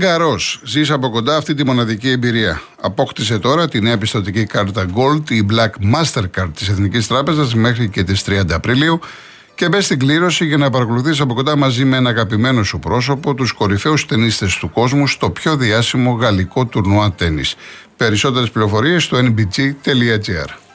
Ρολάν Γκαρό, ζεις από κοντά αυτή τη μοναδική εμπειρία. Απόκτησε τώρα τη νέα πιστοτική κάρτα Gold, η Black Mastercard της Εθνικής Τράπεζας μέχρι και τις 30 Απριλίου και μπες στην κλήρωση για να παρακολουθήσει από κοντά μαζί με ένα αγαπημένο σου πρόσωπο τους κορυφαίους ταινίστε του κόσμου στο πιο διάσημο γαλλικό τουρνουά τέννη. Περισσότερες πληροφορίες στο nbg.gr.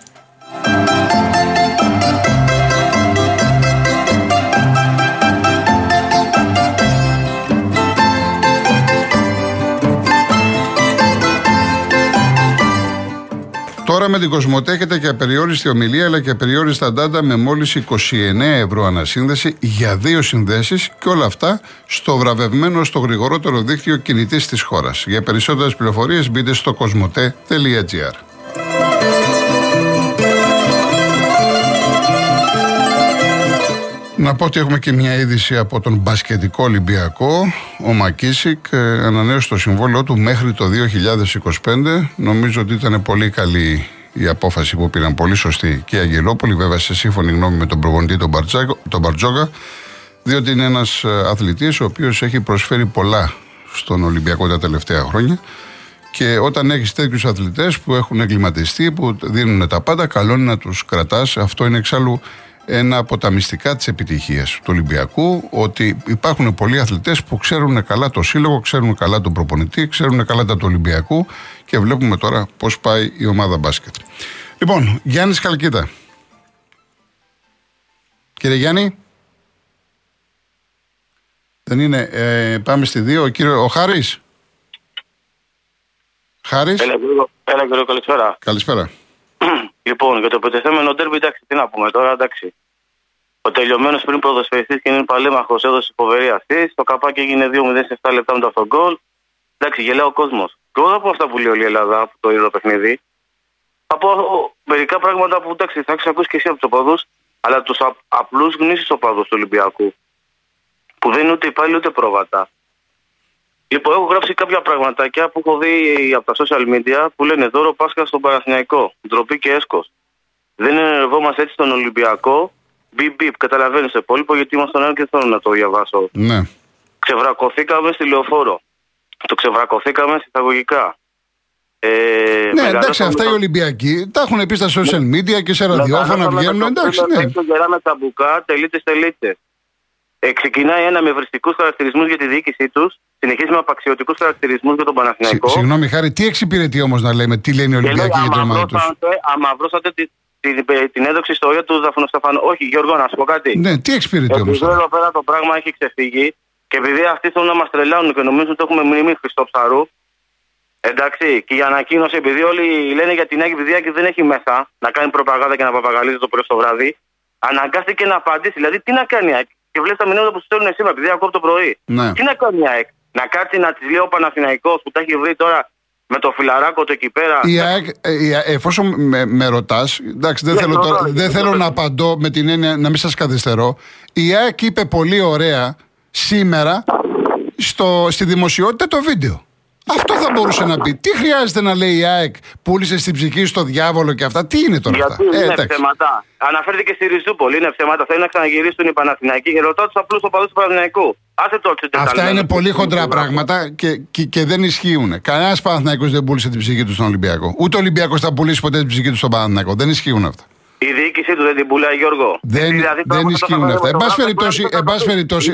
Τώρα με την Κοσμοτέ έχετε και απεριόριστη ομιλία αλλά και απεριόριστα ντάντα με μόλις 29 ευρώ ανασύνδεση για δύο συνδέσεις και όλα αυτά στο βραβευμένο στο γρηγορότερο δίκτυο κινητής της χώρας. Για περισσότερες πληροφορίες μπείτε στο κοσμοτέ.gr Να πω ότι έχουμε και μια είδηση από τον μπασκετικό Ολυμπιακό. Ο Μακίσικ ε, ανανέωσε το συμβόλαιο του μέχρι το 2025. Νομίζω ότι ήταν πολύ καλή η απόφαση που πήραν, πολύ σωστή και η Αγγελόπολη, βέβαια σε σύμφωνη γνώμη με τον προπονητή τον, τον Μπαρτζόγα, διότι είναι ένας ε, αθλητής ο οποίος έχει προσφέρει πολλά στον Ολυμπιακό τα τελευταία χρόνια. Και όταν έχεις τέτοιους αθλητές που έχουν εγκληματιστεί, που δίνουν τα πάντα, καλό είναι να τους κρατάς. Αυτό είναι εξάλλου ένα από τα μυστικά της επιτυχίας του Ολυμπιακού, ότι υπάρχουν πολλοί αθλητές που ξέρουν καλά το σύλλογο, ξέρουν καλά τον προπονητή, ξέρουν καλά τα του Ολυμπιακού και βλέπουμε τώρα πώς πάει η ομάδα μπάσκετ. Λοιπόν, Γιάννης Καλκίτα. Κύριε Γιάννη. Δεν είναι. Ε, πάμε στη δύο. Ο, κύριο, ο Χάρης. Χάρης. Έλα, έλα, καλησπέρα. Καλησπέρα. Λοιπόν, για το πετεθέμενο ντέρμπι, εντάξει, τι να πούμε τώρα, εντάξει. Ο τελειωμένος πριν ποδοσφαιριστής και είναι παλέμαχος έδωσε φοβερή αυτή. Το καπάκι έγινε 2-0 σε 7 λεπτά μετά τον γκολ. Εντάξει, γελάει ο κόσμος. Και εγώ από αυτά που λέει όλη η Ελλάδα που το είδε το παιχνίδι. Από μερικά πράγματα που εντάξει, θα έχεις ακούσει και εσύ από τους οπαδούς, αλλά τους απλούς γνήσιου οπαδούς του Ολυμπιακού. Που δεν είναι ούτε υπάλληλοι ούτε πρόβατα. Λοιπόν, έχω γράψει κάποια πραγματάκια που έχω δει από τα social media που λένε δώρο Πάσχα στον Παναθηναϊκό. Ντροπή και έσκος. Δεν ενεργόμαστε έτσι στον Ολυμπιακό. Μπιπ, μπιπ, καταλαβαίνεις το υπόλοιπο γιατί είμαστε στον και θέλω να το διαβάσω. Ναι. Ξεβρακωθήκαμε στη λεωφόρο. Το ξεβρακωθήκαμε εισαγωγικά. Ε, ναι, εντάξει, αυτά οι Ολυμπιακοί τα έχουν πει στα social media και σε ραδιόφωνα βγαίνουν. Εντάξει, ναι. Γεράμε τα μπουκά, τελείτε, τελείτε. Ε, ξεκινάει ένα με ευριστικού χαρακτηρισμούς για τη διοίκησή τους, συνεχίζει με απαξιωτικούς χαρακτηρισμούς για τον Παναθηναϊκό. Συγγνώμη, Χάρη, τι εξυπηρετεί όμως να λέμε, τι λένε οι Ολυμπιακοί για την ομάδα τους; βρώσατε την, την, την έδοξη ιστορία του Δαφνού Στεφάνου. Όχι, Γιώργο, να σου πω κάτι. Ναι, τι εξυπηρετεί όμως. Επειδή εδώ πέρα το πράγμα έχει ξεφύγει και επειδή αυτοί θέλουν να μας τρελάνουν και νομίζουν ότι έχουμε μνήμη Χριστό ψαρού. Εντάξει, και η ανακοίνωση, επειδή όλοι λένε για την Άγια Βιδία και δεν έχει μέσα να κάνει προπαγάνδα και να παπαγαλίζει το πρωί στο βράδυ, αναγκάστηκε να απαντήσει. Δηλαδή, τι να κάνει και βλέπεις τα μηνύματα που στέλνουν σήμερα, επειδή ακούω το πρωί. Ναι. Τι να κάνει η ΑΕΚ, να κάτσει να της λέει ο Παναθηναϊκός που τα έχει βρει τώρα με το φιλαράκο του εκεί πέρα. Η ΑΕΚ, ε, εφόσον με, με ρωτάς, εντάξει, δεν, ναι, θέλω, τώρα, δεν θέλω να απαντώ με την έννοια να μην σας καθυστερώ. Η ΑΕΚ είπε πολύ ωραία σήμερα στο, στη δημοσιότητα το βίντεο. Αυτό θα μπορούσε να πει. Τι χρειάζεται να λέει η ΑΕΚ, πούλησε στην ψυχή στο διάβολο και αυτά; Τι είναι τώρα Γιατί αυτά. Είναι ε, ψέματα. Αναφέρθηκε στη Ριζούπολη, είναι ψέματα. Θέλει να ξαναγυρίσουν οι Παναθηναϊκοί. Ρωτάω τους απλούς οπαδούς του Παναθηναϊκού. Άσε το Αυτά είναι πολύ χοντρά πράγματα και, και, και δεν ισχύουν. Κανένας Παναθηναϊκός δεν πούλησε την ψυχή του στον Ολυμπιακό. Ούτε ο Ολυμπιακός θα πουλήσει ποτέ την ψυχή του στον Παναθηναϊκό. Δεν ισχύουν αυτά. Η διοίκησή του δεν την πουλάει, Γιώργο. Δεν, δηλαδή, δεν ισχύουν αυτά. Εν πάση περιπτώσει. Εν πάση περιπτώσει.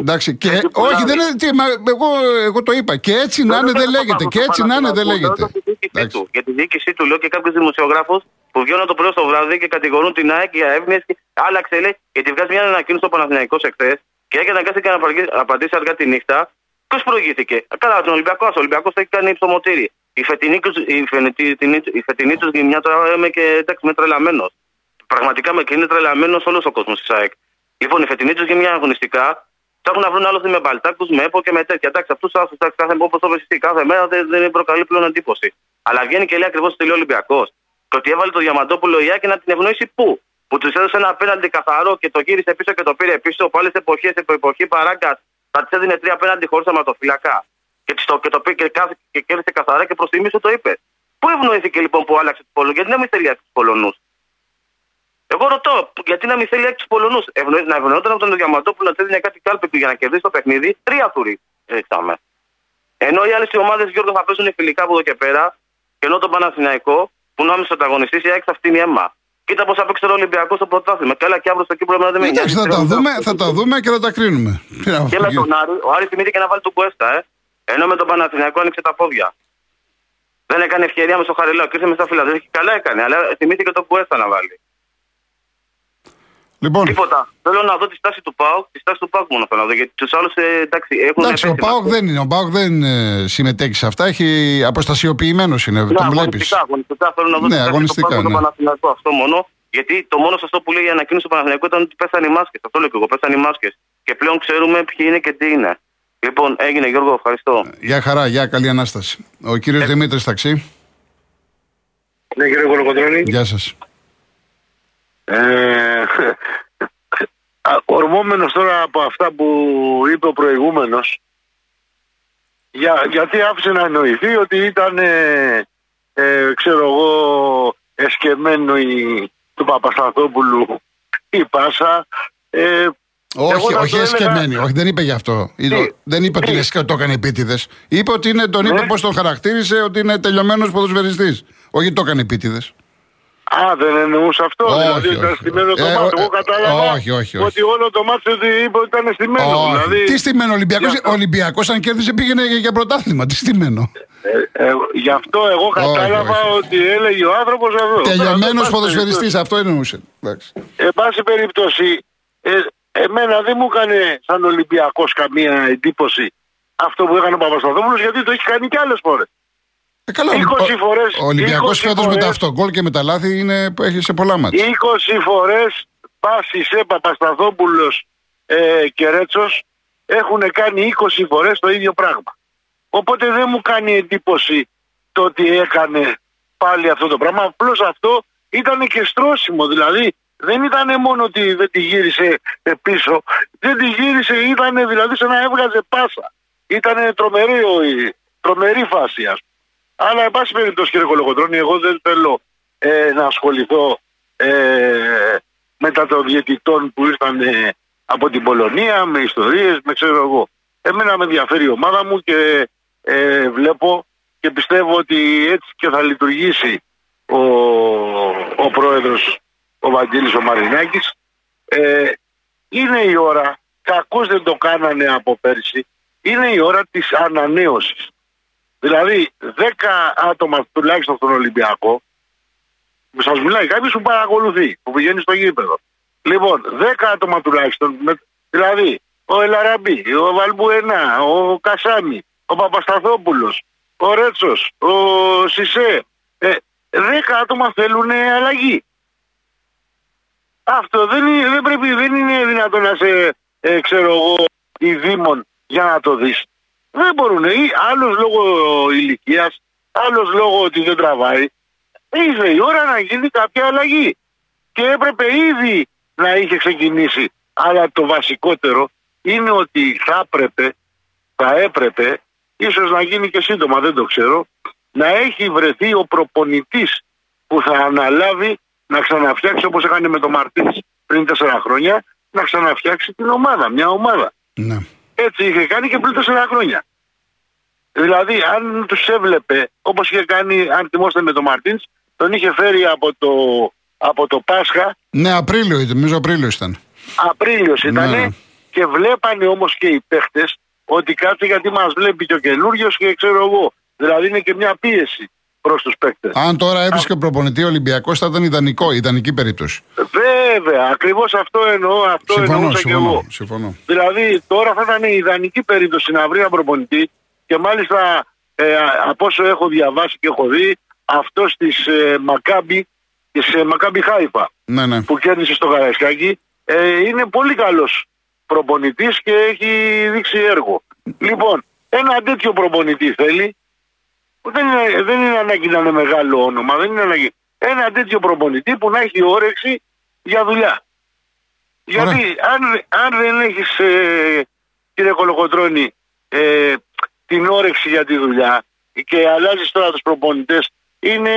Εντάξει, και, όχι, δεν είναι. Τι, μα, εγώ, εγώ το είπα. Και έτσι να είναι δεν λέγεται. Και έτσι να είναι δεν λέγεται. Για τη διοίκησή του λέω και κάποιους δημοσιογράφους που βγαίνουν το πρωί στο βράδυ και κατηγορούν την ΑΕΚ για εύνοίε. Άλλαξε λέει, γιατί βγάζει μια ανακοίνωση στο Παναθηναϊκός εχθές και έχει αναγκάστηκε να απαντήσει αργά τη νύχτα. Ποιος προηγήθηκε; Καλά, τον Ολυμπιακό. Ο Ολυμπιακός θα έχει κάνει υψομοτήρι. Η φετινή, η φετινή, η φετινή τους γυμνιά τώρα είμαι και εντάξει, είμαι τρελαμένος. Πραγματικά με είναι τρελαμένος όλος ο κόσμος της ΑΕΚ. Λοιπόν, η φετινή τους γυμνιά αγωνιστικά ψάχνουν να βρουν άλλωστε με μπαλτάκους, με έπο και με τέτοια. Εντάξει, αυτούς άσου κάθε όπως το εσύ, κάθε μέρα δεν, δεν προκαλεί πλέον εντύπωση. Αλλά βγαίνει και λέει ακριβώς ότι τελειώ Ολυμπιακός. Και ότι έβαλε το Διαμαντόπουλο η και να την ευνοήσει πού; Που τους έδωσε ένα απέναντι καθαρό και το γύρισε πίσω και το πήρε πίσω. Που άλλε εποχές, εποχή παράγκας, θα της έδινε τρία απέναντι χωρίς αματοφυλακά και, το, και το πήγε και, και κέρδισε καθαρά και προς τιμή σου το είπε. Πού ευνοήθηκε λοιπόν που άλλαξε τους Πολωνούς, γιατί να μην θέλει τους Πολωνούς; Εγώ ρωτώ, γιατί να μην θέλει τους Πολωνούς; Να ευνοούνταν από τον Διαμαντόπουλο να έδινε κάτι κάλπικο για να κερδίσει το παιχνίδι, τρία τουρί ρίξαμε. Ενώ οι άλλες ομάδες Γιώργος θα παίζουν φιλικά από εδώ και πέρα, και ενώ το Παναθηναϊκό που είναι άμεσο ανταγωνιστή, η ΑΕΚ θα φτύνει αίμα. Κοίτα πώς θα παίξει το Ολυμπιακός στο πρωτάθλημα. Και άλλα και αύριο στο Κύπρο να δεν Εντάξει, θα τα, δούμε, θα τα δούμε και θα τα κρίνουμε. Και με τον Άρη, ο Άρης θυμήθηκε να βάλει τον Κουέστα, ε. Ενώ με τον Παναθηναϊκό άνοιξε τα πόδια. Δεν έκανε ευκαιρία με στο Χαριλάο και ήρθε μες στα φιλαδέλφια. Καλά έκανε, αλλά θυμήθηκε τον Κουέστα να βάλει. Λοιπόν. Τίποτα. Θέλω να δω τη στάση του Πάουκ, τη στάση του Πάουκ μόνο θέλω να δω. Γιατί τους άλλους ε, εντάξει έχουν. Εντάξει, ο Πάουκ δεν είναι. Ο Πάουκ δεν ε, συμμετέχει σε αυτά. Έχει αποστασιοποιημένος είναι. Ναι, τον βλέπεις. Αγωνιστικά, θέλω να δω ναι, αγωνιστικά, του Πάουκ ναι. αυτό μόνο. Γιατί το μόνο σωστό που λέει η ανακοίνωση του Παναθηναϊκού ήταν ότι πέσανε οι μάσκες. Αυτό λέω και εγώ. Πέσανε οι μάσκες. Και πλέον ξέρουμε ποιοι είναι και τι είναι. Λοιπόν, έγινε Γιώργο, ευχαριστώ. Γεια χαρά, γεια καλή ανάσταση. Ο κύριος ε... Δημήτρης Ταξί. Ναι, κύριε Κολοκοντρόνη. Γεια σας. Ε, ορμόμενος τώρα από αυτά που είπε ο προηγούμενος για, γιατί άφησε να εννοηθεί ότι ήταν ε, ε, ξέρω εγώ εσκεμμένο η, του Παπασταθόπουλου η Πάσα ε, όχι, όχι εσκεμμένη, όχι, δεν είπε γι' αυτό. Δεν είπε ότι είναι το έκανε επίτηδες. Είπε ότι είναι, τον είπε ναι. πώς τον χαρακτήρισε, ότι είναι τελειωμένος ποδοσφαιριστής. Όχι, το έκανε επίτηδες. Α, δεν εννοούσε αυτό. Όχι, δηλαδή όχι, ήταν στημένο το ε, μάτι. Εγώ κατάλαβα όχι, όχι, όχι. ότι όλο το μάτι ότι είπε ότι ήταν στημένο. Δηλαδή... Τι στημένο, Ολυμπιακό. Ο Ολυμπιακός, αν κέρδισε, πήγαινε για πρωτάθλημα. Τι στημένο. Ε, ε, γι' αυτό εγώ κατάλαβα ότι έλεγε ο άνθρωπος αυτό. Τελειωμένος ποδοσφαιριστής, αυτό εννοούσε. Εν πάση περιπτώσει, ε, εμένα δεν μου έκανε σαν Ολυμπιακός καμία εντύπωση αυτό που έκανε ο Παπασταθόπουλος γιατί το έχει κάνει κι άλλες φορές. Ε, καλά, 20 φορές, ο Ολυμπιακός φέτος με τα αυτογκολ και με τα λάθη είναι, έχει σε πολλά μάτια. 20 φορές πάση σε Παπασταθόπουλος ε, και Ρέτσος έχουν κάνει 20 φορές το ίδιο πράγμα. Οπότε δεν μου κάνει εντύπωση το ότι έκανε πάλι αυτό το πράγμα. Απλώς αυτό ήταν και στρώσιμο. Δηλαδή δεν ήταν μόνο ότι δεν τη γύρισε πίσω, δεν τη γύρισε, ήταν δηλαδή σαν να έβγαζε πάσα. Ήταν τρομερή, τρομερή φάση, ας πούμε. Αλλά, εν πάση περιπτώσει, κύριε Κολοκοτρόνη, εγώ δεν θέλω ε, να ασχοληθώ ε, μετά των διαιτητών που ήρθαν ε, από την Πολωνία, με ιστορίες, με ξέρω εγώ. Εμένα με ενδιαφέρει η ομάδα μου και ε, βλέπω και πιστεύω ότι έτσι και θα λειτουργήσει ο, ο πρόεδρος ο Βαγγέλης ο Μαρινάκης. Ε, είναι η ώρα, κακώς δεν το κάνανε από πέρσι, είναι η ώρα της ανανέωσης. Δηλαδή, 10 άτομα τουλάχιστον στον Ολυμπιακό, σας μιλάει κάποιος που παρακολουθεί, που πηγαίνει στο γήπεδο. Λοιπόν, 10 άτομα τουλάχιστον, δηλαδή ο Ελαραμπή, ο Βαλμπουενά, ο Κασάμι, ο Παπασταθόπουλος, ο Ρέτσος, ο Σισε. Ε, 10 άτομα θέλουν αλλαγή. Αυτό δεν, είναι, δεν πρέπει, δεν είναι δυνατόν να σε, ε, ξέρω εγώ, η Δήμον για να το δεις. Δεν μπορούν. Άλλος λόγω ηλικίας, άλλος λόγω ότι δεν τραβάει. Ήρθε η ώρα να γίνει κάποια αλλαγή. Και έπρεπε ήδη να είχε ξεκινήσει. Αλλά το βασικότερο είναι ότι θα έπρεπε, θα έπρεπε, ίσως να γίνει και σύντομα, δεν το ξέρω, να έχει βρεθεί ο προπονητής που θα αναλάβει να ξαναφτιάξει όπως έκανε με τον Μαρτίνς πριν τέσσερα χρόνια, να ξαναφτιάξει την ομάδα, μια ομάδα. Ναι. Έτσι είχε κάνει και πριν τέσσερα χρόνια. Δηλαδή, αν τους έβλεπε, όπως είχε κάνει, αν θυμόστε με τον Μαρτίνς, τον είχε φέρει από το, από το Πάσχα. Ναι, Απρίλιο ήταν, νομίζω Απρίλιο ήταν. Απρίλιος ήταν. Ναι. Και βλέπανε όμως και οι παίχτε ότι κάτι γιατί μας βλέπει και ο καινούριο και ξέρω εγώ. Δηλαδή είναι και μια πίεση προς τους παίκτες. Αν τώρα έβρισκε προπονητή Ολυμπιακός, θα ήταν ιδανικό, ιδανική περίπτωση. Βέβαια, ακριβώς αυτό εννοώ. Αυτό συμφωνώ, εννοούσα συμφωνώ, και εγώ. Συμφωνώ. Δηλαδή, τώρα θα ήταν η ιδανική περίπτωση να βρει ένα προπονητή και μάλιστα ε, από όσο έχω διαβάσει και έχω δει, αυτός της ε, Μακάμπη, της ε, Μακάμπη Χάιφα, ναι, ναι. που κέρδισε στο Καραϊσκάκι, ε, είναι πολύ καλός προπονητής και έχει δείξει έργο. Λοιπόν, ένα τέτοιο προπονητή θέλει δεν είναι, δεν είναι ανάγκη να είναι μεγάλο όνομα, δεν είναι ανάγκη. Ένα τέτοιο προπονητή που να έχει όρεξη για δουλειά. Γιατί αν, αν δεν έχεις, ε, κύριε Κολοκοτρώνη, ε, την όρεξη για τη δουλειά και αλλάζεις τώρα τους προπονητές, είναι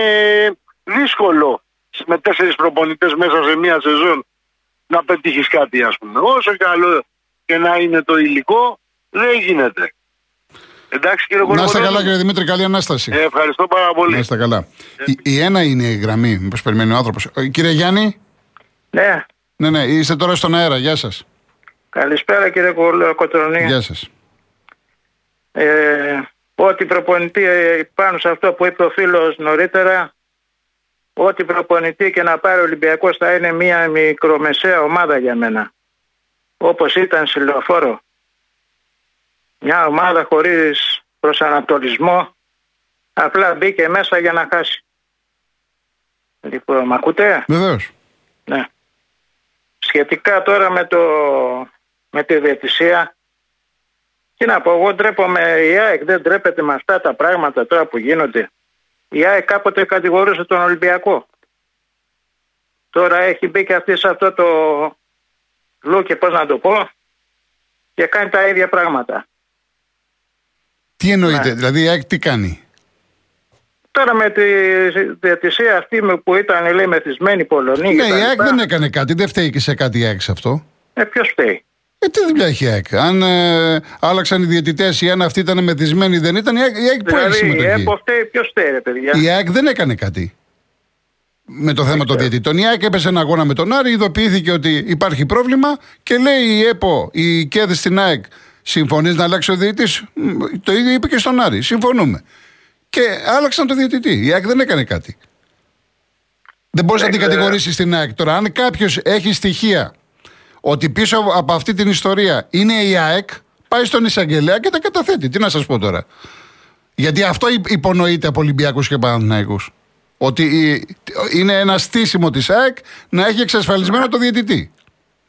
δύσκολο με τέσσερις προπονητές μέσα σε μία σεζόν να πετύχεις κάτι ας πούμε. Όσο καλό και να είναι το υλικό, δεν γίνεται. Εντάξει κύριε Να είστε Κολοκοτρώνη. καλά, κύριε Δημήτρη, καλή ανάσταση. Ε, ευχαριστώ πάρα πολύ. Να είστε καλά. Η, η ένα είναι η γραμμή, μήπως περιμένει ο άνθρωπος. Κύριε Γιάννη, Ναι, ναι, ναι, είστε τώρα στον αέρα. Γεια σας. καλησπέρα κύριε Κοτρονή. Γεια σας. Ε, ό,τι προπονητή ε, πάνω σε αυτό που είπε ο φίλος νωρίτερα, ό,τι προπονητή και να πάρει ο Ολυμπιακός θα είναι μια μικρομεσαία ομάδα για μένα. Όπως ήταν στη Λεωφόρο. Μια ομάδα χωρίς προσανατολισμό, απλά μπήκε μέσα για να χάσει. Λοιπόν, μ' ακούτε; Βεβαίως. Ναι. Σχετικά τώρα με, το, με τη διαιτησία, τι να πω, εγώ ντρέπομαι, η ΑΕΚ δεν ντρέπεται με αυτά τα πράγματα τώρα που γίνονται. Η ΑΕΚ κάποτε κατηγορούσε τον Ολυμπιακό. Τώρα έχει μπει και αυτή σε αυτό το λούκι, πώς να το πω, και κάνει τα ίδια πράγματα. Τι εννοείτε, Ναι. δηλαδή η ΑΕΚ τι κάνει; Τώρα με τη διαιτησία αυτή με- που ήταν λέει μεθυσμένη Πολωνία Ναι, και τα η ΑΕΚ λοιπά, δεν έκανε κάτι, δεν φταίει και σε κάτι η ΑΕΚ σε αυτό. ε, ποιος φταίει; Ε, τι δουλειά έχει η ΑΕΚ; Αν ε, άλλαξαν οι διαιτητές ή αν αυτοί ήταν μεθυσμένοι, δεν ήταν η ΑΕΚ, η ΑΕΚ που έχει Δηλαδή, η συμμετοχή. ΕΠΟ φταίει, ποιος φταίει ρε παιδιά; Η ΑΕΚ δεν έκανε κάτι. Με το θέμα των διαιτητών. Η ΑΕΚ έπεσε ένα αγώνα με τον Άρη, ειδοποιήθηκε ότι υπάρχει πρόβλημα και λέει η ΕΠΟ, η ΚΕΔ στην ΑΕΚ, συμφωνείς να αλλάξει ο διαιτητή. Το ίδιο είπε και στον Άρη. Συμφωνούμε. Και άλλαξαν το διαιτητή. Η ΑΕΚ δεν έκανε κάτι. Δεν μπορείς να την ξέρω. κατηγορήσεις την ΑΕΚ. Τώρα, αν κάποιος έχει στοιχεία ότι πίσω από αυτή την ιστορία είναι η ΑΕΚ, πάει στον εισαγγελέα και τα καταθέτει. Τι να σας πω τώρα. Γιατί αυτό υ- υπονοείται από Ολυμπιακούς και Παναθηναϊκούς. Ότι η- είναι ένα στήσιμο της ΑΕΚ να έχει εξασφαλισμένο το διαιτητή.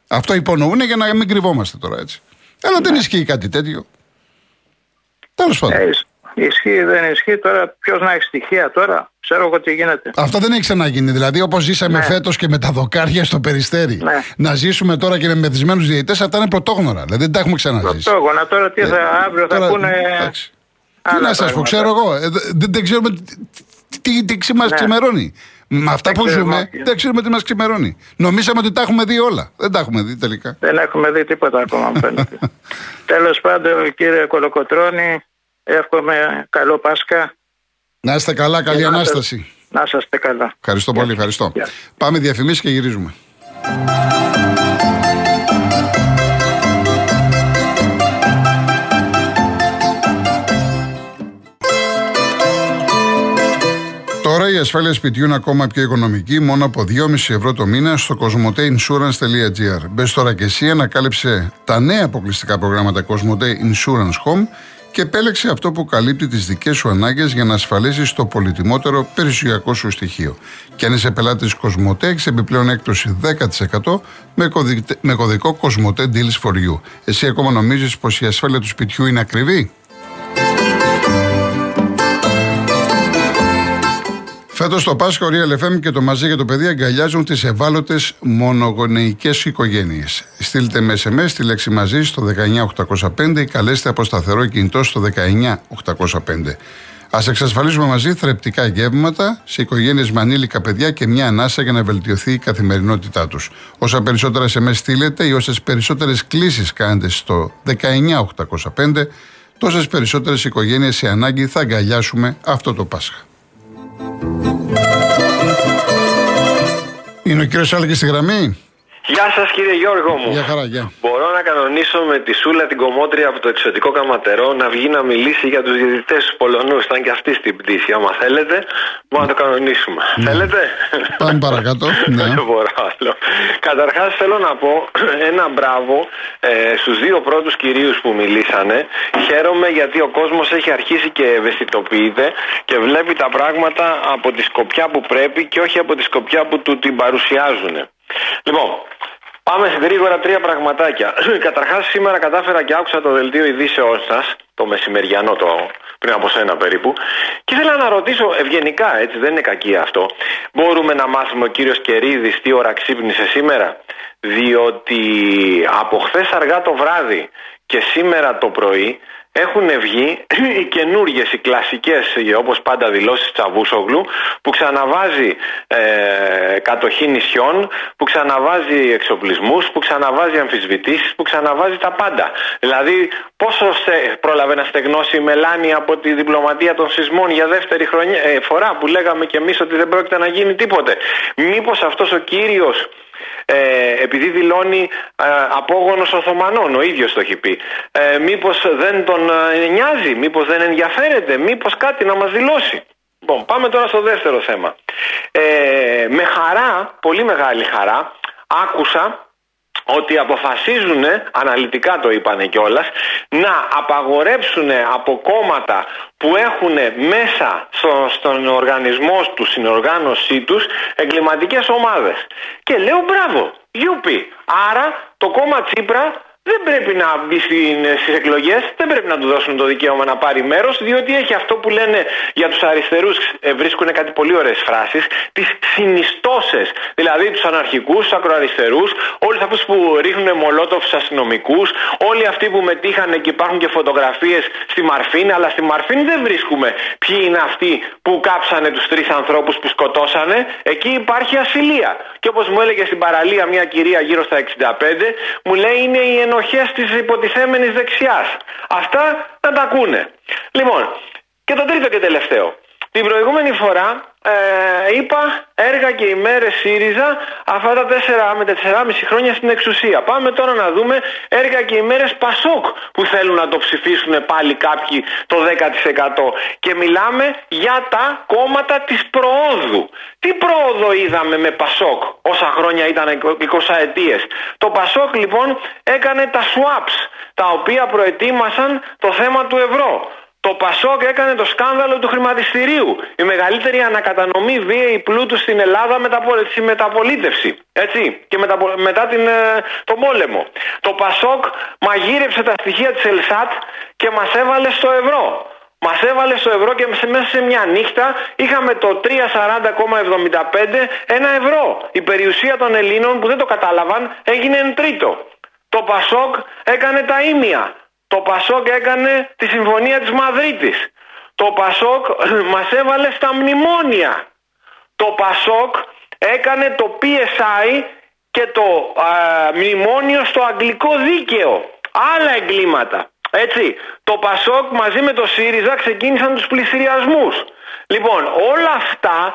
Αυτό υπονοούν για να μην κρυβόμαστε τώρα έτσι. Αλλά δεν ισχύει κάτι τέτοιο. Τέλος πάντων. Ε, ισ- ισχύει, δεν ισχύει. Τώρα ποιος να έχει στοιχεία τώρα; Ξέρω εγώ τι γίνεται. Αυτό δεν έχει ξαναγίνει. Δηλαδή, όπως ζήσαμε Ναι. φέτος και με τα δοκάρια στο περιστέρι, Ναι. να ζήσουμε τώρα και με μεθυσμένους διαιτητές, αυτά είναι πρωτόγνωρα. Δηλαδή, δεν τα έχουμε ξαναζήσει. Πρωτόγωνα τώρα τι θα, αύριο θα Ε, Τώρα, πούνε. εντάξει. Τι άλλα να σας πω, πράγματα. ξέρω εγώ. ε, δε- Δεν, δεν ξέρουμε τι, τι, τι, τι μα Ναι. ξημερώνει. Με αυτά Δεν που ξέρουμε, ζούμε, όχι. δεν ξέρουμε τι μας ξημερώνει. Νομίζαμε ότι τα έχουμε δει όλα. Δεν τα έχουμε δει τελικά. Δεν έχουμε δει τίποτα ακόμα, μου φαίνεται. Τέλος πάντων, κύριε Κολοκοτρώνη, εύχομαι καλό Πάσχα. Να είστε καλά, καλή Και να ανάσταση. Να είσαστε καλά. Ευχαριστώ Γεια πολύ, σας. ευχαριστώ. Γεια. Πάμε διαφημίσεις και γυρίζουμε. Τώρα η ασφάλεια σπιτιού είναι ακόμα πιο οικονομική, μόνο από 2,5 ευρώ το μήνα στο cosmoteinsurance.gr. Μπες τώρα και εσύ, ανακάλυψε τα νέα αποκλειστικά προγράμματα Cosmote Insurance Home και επέλεξε αυτό που καλύπτει τις δικές σου ανάγκες για να ασφαλίσεις το πολυτιμότερο περιουσιακό σου στοιχείο. Και αν είσαι πελάτης Cosmote, έχεις επιπλέον έκπτωση 10% με, κωδικ- με κωδικό Cosmote Deals for You. Εσύ ακόμα νομίζεις πως η ασφάλεια του σπιτιού είναι ακριβή; Φέτος το Πάσχα, ο Real FM και το Μαζί για το Παιδί αγκαλιάζουν τις ευάλωτες μονογονεϊκές οικογένειες. Στείλτε με SMS τη λέξη Μαζί στο 19805 ή καλέστε από σταθερό κινητό στο 19805. Α εξασφαλίσουμε μαζί θρεπτικά γεύματα σε οικογένειες με ανήλικα παιδιά και μια ανάσα για να βελτιωθεί η καθημερινότητά τους. Όσα περισσότερα SMS στείλετε ή όσες περισσότερες κλήσεις κάνετε στο 19805, τόσες περισσότερες οικογένειες σε ανάγκη θα αγκαλιάσουμε αυτό το Πάσχα. Είναι ο κύριος Άλκη στη γραμμή; Γεια σας κύριε Γιώργο μου. Γεια χαρά, γεια. Μπορώ να κανονίσω με τη Σούλα την κομμότρια από το εξωτικό καματερό να βγει να μιλήσει για τους διαιτητές τους Πολωνούς. Ήταν και αυτή στην πτήση. Άμα θέλετε, μπορούμε να το κανονίσουμε. Θέλετε; Πάμε παρακάτω, ναι. Δεν μπορώ άλλο. Καταρχάς θέλω να πω ένα μπράβο ε, στους δύο πρώτους κυρίους που μιλήσανε. Χαίρομαι γιατί ο κόσμος έχει αρχίσει και ευαισθητοποιείται και βλέπει τα πράγματα από τη σκοπιά που πρέπει και όχι από τη σκοπιά που του την παρουσιάζουν. Λοιπόν, Πάμε γρήγορα τρία πραγματάκια. Καταρχάς, σήμερα κατάφερα και άκουσα το δελτίο ειδήσεών σας, το μεσημεριανό, το πριν από σένα περίπου, και ήθελα να ρωτήσω ευγενικά, έτσι δεν είναι κακή αυτό. Μπορούμε να μάθουμε ο κύριος Κερίδης τι ώρα ξύπνησε σήμερα, διότι από χθες αργά το βράδυ και σήμερα το πρωί έχουν βγει οι καινούριε, οι κλασικές, όπως πάντα δηλώσεις Τσαβούσογλου, που ξαναβάζει ε, κατοχή νησιών, που ξαναβάζει εξοπλισμούς, που ξαναβάζει αμφισβητήσεις, που ξαναβάζει τα πάντα. Δηλαδή, πόσο στε, πρόλαβε να στεγνώσει η Μελάνη από τη διπλωματία των σεισμών για δεύτερη χρονιά, ε, φορά που λέγαμε κι εμείς ότι δεν πρόκειται να γίνει τίποτε. Μήπως αυτός ο κύριος ε, επειδή δηλώνει ε, απόγονος Οθωμανών, ο ίδιος το έχει πει. Ε, μήπως δεν τον ε, νοιάζει, μήπως δεν ενδιαφέρεται, μήπως κάτι να μας δηλώσει. Λοιπόν, πάμε τώρα στο δεύτερο θέμα. Ε, με χαρά, πολύ μεγάλη χαρά, άκουσα ότι αποφασίζουν, αναλυτικά το είπανε κιόλας, να απαγορέψουν από κόμματα που έχουν μέσα στο, στον οργανισμό τους, στην οργάνωσή τους, εγκληματικές ομάδες. Και λέω μπράβο, γιούπι. Άρα το κόμμα Τσίπρα δεν πρέπει να μπει στις εκλογές, δεν πρέπει να του δώσουν το δικαίωμα να πάρει μέρος, διότι έχει αυτό που λένε για τους αριστερούς, ε, βρίσκουν κάτι πολύ ωραίες φράσεις, τις συνιστώσεις. Δηλαδή τους αναρχικούς, τους ακροαριστερούς, όλους αυτούς που ρίχνουν μολότοφς στου αστυνομικούς, όλοι αυτοί που μετήχαν και υπάρχουν και φωτογραφίες στη Μαρφίν, αλλά στη Μαρφίν δεν βρίσκουμε ποιοι είναι αυτοί που κάψανε τους τρεις ανθρώπους που σκοτώσανε. Εκεί υπάρχει ασυλία. Και όπως μου έλεγε στην παραλία μια κυρία γύρω στα 65, μου λέει είναι η ενοχές της υποτιθέμενης δεξιάς. Αυτά να τα ακούνε. Λοιπόν, και το τρίτο και τελευταίο. Την προηγούμενη φορά ε, είπα έργα και ημέρες ΣΥΡΙΖΑ αυτά τα 4 με 4,5 χρόνια στην εξουσία. Πάμε τώρα να δούμε έργα και ημέρες ΠΑΣΟΚ που θέλουν να το ψηφίσουν πάλι κάποιοι το 10% και μιλάμε για τα κόμματα της προόδου. Τι πρόοδο είδαμε με ΠΑΣΟΚ όσα χρόνια ήταν 20 ετίες; Το ΠΑΣΟΚ λοιπόν έκανε τα swaps τα οποία προετοίμασαν το θέμα του ευρώ. Το Πασόκ έκανε το σκάνδαλο του χρηματιστηρίου. Η μεγαλύτερη ανακατανομή βίαιη πλούτου στην Ελλάδα μετά τη μεταπολίτευση. Έτσι, και μετα, μετά την, ε, το πόλεμο. Το Πασόκ μαγείρεψε τα στοιχεία της Ελσάτ και μας έβαλε στο ευρώ. Μας έβαλε στο ευρώ και μέσα σε μια νύχτα είχαμε το 340,75 ένα ευρώ. Η περιουσία των Ελλήνων που δεν το κατάλαβαν έγινε εν τρίτο. Το Πασόκ έκανε τα ίμια. Το Πασόκ έκανε τη συμφωνία της Μαδρίτης. Το Πασόκ μας έβαλε στα μνημόνια. Το Πασόκ έκανε το PSI και το μνημόνιο στο αγγλικό δίκαιο. Άλλα εγκλήματα. Έτσι, το Πασόκ μαζί με το ΣΥΡΙΖΑ ξεκίνησαν τους πλησιριασμούς. Λοιπόν, όλα αυτά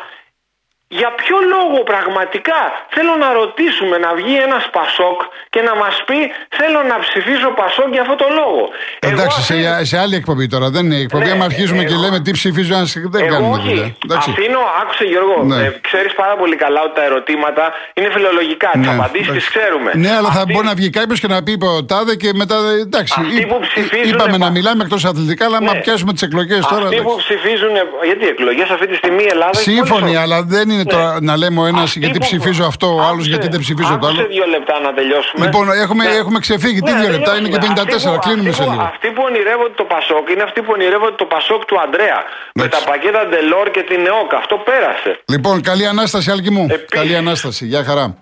για ποιο λόγο πραγματικά θέλω να ρωτήσουμε να βγει ένας Πασόκ και να μας πει θέλω να ψηφίσω Πασόκ για αυτό το λόγο. Εντάξει, σε, σε, άλλη εκπομπή τώρα. Δεν είναι εκπομπή. Ναι, αρχίζουμε και λέμε τι ψηφίζω, αν δεν κάνουμε δουλειά. Αφήνω, άκουσε Γιώργο, ναι. ε, ξέρεις πάρα πολύ καλά ότι τα ερωτήματα είναι φιλολογικά. Ναι, τι απαντήσεις τις ξέρουμε. Ναι, αλλά θα μπορεί να βγει κάποιος και να πει ο τάδε και μετά. Εντάξει, αυτοί που ψηφίζουν, είπαμε να μιλάμε εκτός αθλητικά, αλλά ναι. πιάσουμε τις εκλογές τώρα. Αυτοί που ψηφίζουν. Γιατί εκλογές αυτή τη στιγμή η Ελλάδα. Σύμφωνοι, αλλά δεν είναι είναι τώρα να λέμε ο ένας γιατί ψηφίζω αυτό, ο άλλος γιατί δεν ψηφίζω το άλλο. δύο λεπτά να τελειώσουμε. Λοιπόν, έχουμε, ναι. έχουμε ξεφύγει. Τι ναι, δύο λεπτά, είναι και 54. Κλείνουμε σε λίγο. Αυτοί που ονειρεύονται το Πασόκ είναι αυτοί που ονειρεύονται το Πασόκ του Αντρέα. Με τα πακέτα Ντελόρ και την ΕΟΚ. Αυτό πέρασε. Λοιπόν, καλή ανάσταση, Άλκη μου. Καλή ανάσταση. Γεια χαρά.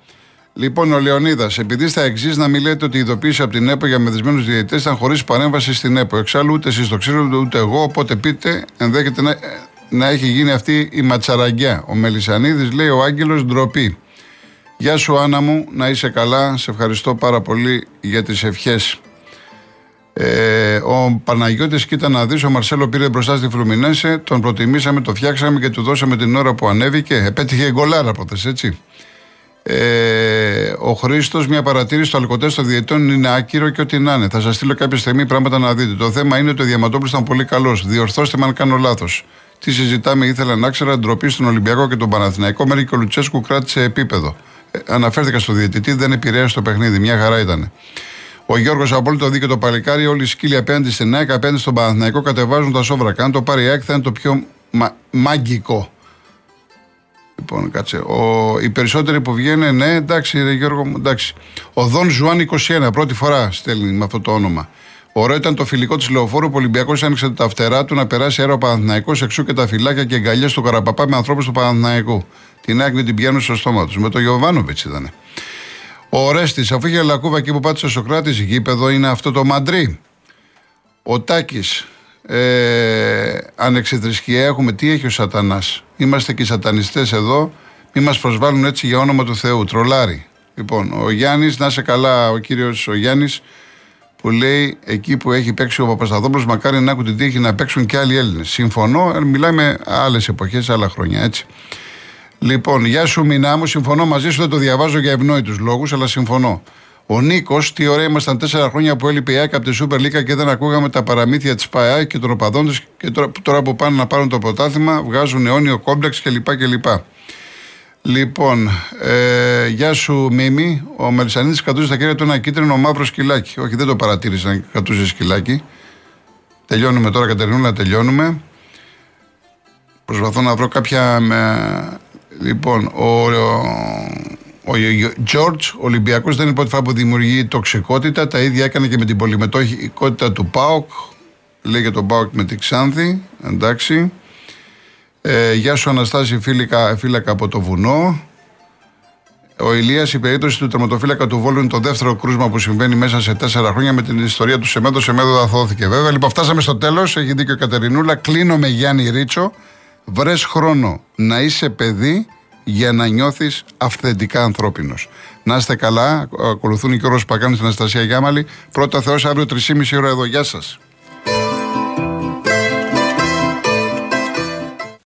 Λοιπόν, ο Λεωνίδας, επειδή στα εξής να μην λέτε ότι η ειδοποίηση από την ΕΠΟ για μεθυσμένους διαιτητές ήταν χωρίς παρέμβαση στην ΕΠΟ. Εξάλλου ούτε εσείς το ξέρετε ούτε εγώ, οπότε πείτε, ενδέχεται να, να έχει γίνει αυτή η ματσαραγκιά. Ο Μελισανίδης λέει ο Άγγελος ντροπή. Γεια σου Άννα μου, να είσαι καλά. Σε ευχαριστώ πάρα πολύ για τις ευχές. Ε, ο Παναγιώτης κοίτα να δεις, ο Μαρσέλο πήρε μπροστά στη Φλουμινέσε, τον προτιμήσαμε, το φτιάξαμε και του δώσαμε την ώρα που ανέβηκε. Επέτυχε γκολάρα πρώτα, έτσι. Ε, ο Χρήστος, μια παρατήρηση: Το αλκοτές των διαιτών είναι άκυρο και ό,τι να είναι. Θα σας στείλω κάποια στιγμή πράγματα να δείτε. Το θέμα είναι ότι ο Διαματόπουλο ήταν πολύ καλός. Διορθώστε με αν κάνω λάθος. Τι συζητάμε, ήθελα να ξέρω ντροπή στον Ολυμπιακό και τον Παναθηναϊκό. Μέχρι και ο Λουτσέσκου κράτησε επίπεδο. Ε, αναφέρθηκα στο διαιτητή, δεν επηρέασε το παιχνίδι. Μια χαρά ήταν. Ο Γιώργος απόλυτο δίκαιο το παλικάρι. Όλοι οι σκύλοι απέναντι στην ΑΕΚ, απέναντι στον Παναθηναϊκό κατεβάζουν τα σόβρακα. Αν το πάρει η ΑΕΚ θα είναι το πιο μα, μαγικό. Λοιπόν, κάτσε. Ο, οι περισσότεροι που βγαίνουν, ναι, εντάξει, ρε Γιώργο, εντάξει. Ο Δον Ζουάν 21, πρώτη φορά στέλνει με αυτό το όνομα. Ωραίο ήταν το φιλικό της λεωφόρου που ο Ολυμπιακός άνοιξε τα φτερά του να περάσει αέρα ο Παναθναϊκό εξού και τα φυλάκια και εγκαλιέ του Καραπαπά με ανθρώπους του Παναθναϊκού. Την άκρη την πιάνουν στο στόμα τους. Με τον Γιωβάνοβιτς ήταν. Ο Ρέστης, αφού είχε λακκούβα εκεί που πάτησε ο Σοκράτης, γήπεδο είναι αυτό το μαντρί. Ο Τάκης. Ε, ανεξιθρησκεία έχουμε. Τι έχει ο Σατανάς. Είμαστε και οι σατανιστές εδώ. Μη μας προσβάλλουν έτσι για όνομα του Θεού. Τρολάρι. Λοιπόν, ο Γιάννης, να είσαι καλά, ο κύριος ο Γιάννης, που λέει εκεί που έχει παίξει ο Παπασταθόπουλος, μακάρι να έχουν την τύχη να παίξουν και άλλοι Έλληνες. Συμφωνώ, ε, μιλάμε άλλες εποχές, άλλα χρόνια, έτσι. Λοιπόν, γεια σου Μινά μου, συμφωνώ μαζί σου, δεν το διαβάζω για ευνόητους λόγους, αλλά συμφωνώ. Ο Νίκος, τι ωραία ήμασταν τέσσερα χρόνια που έλειπε η ΑΕΚ από τη Σούπερ Λίγκα και δεν ακούγαμε τα παραμύθια της ΠΑΕ και των οπαδών της και τώρα, τώρα που πάνε να πάρουν το πρωτάθλημα βγάζουν αιώνιο κόμπλεξ κλπ. κλπ. Λοιπόν, ε, γεια σου Μίμη. Ο Μελισανίδης κατούζει στα χέρια του ένα κίτρινο μαύρο σκυλάκι. Όχι, δεν το παρατήρησα να κατούζει σκυλάκι. Τελειώνουμε τώρα, Κατερινούλα, τελειώνουμε. Προσπαθώ να βρω κάποια. λοιπόν, ο, ο George Ολυμπιακός δεν είναι πρώτη φορά που δημιουργεί τοξικότητα. Τα ίδια έκανε και με την πολυμετοχικότητα του ΠΑΟΚ. Λέγεται τον ΠΑΟΚ με τη Ξάνθη. Εντάξει. Ε, γεια σου Αναστάση φύλακα, φύλακα από το βουνό. Ο Ηλίας, η περίπτωση του τερματοφύλακα του Βόλου είναι το δεύτερο κρούσμα που συμβαίνει μέσα σε τέσσερα χρόνια με την ιστορία του Σεμέδο. Σεμέδο δαθώθηκε βέβαια. Λοιπόν, φτάσαμε στο τέλος. Έχει δίκιο η Κατερινούλα. Κλείνω με Γιάννη Ρίτσο. Βρες χρόνο να είσαι παιδί για να νιώθεις αυθεντικά ανθρώπινος. Να είστε καλά. Ακολουθούν οι Γιώργο Παγκάνη στην Αναστασία Γιάμαλη. Πρώτα Θεός αύριο 3,5 ώρα εδώ. Γεια σας.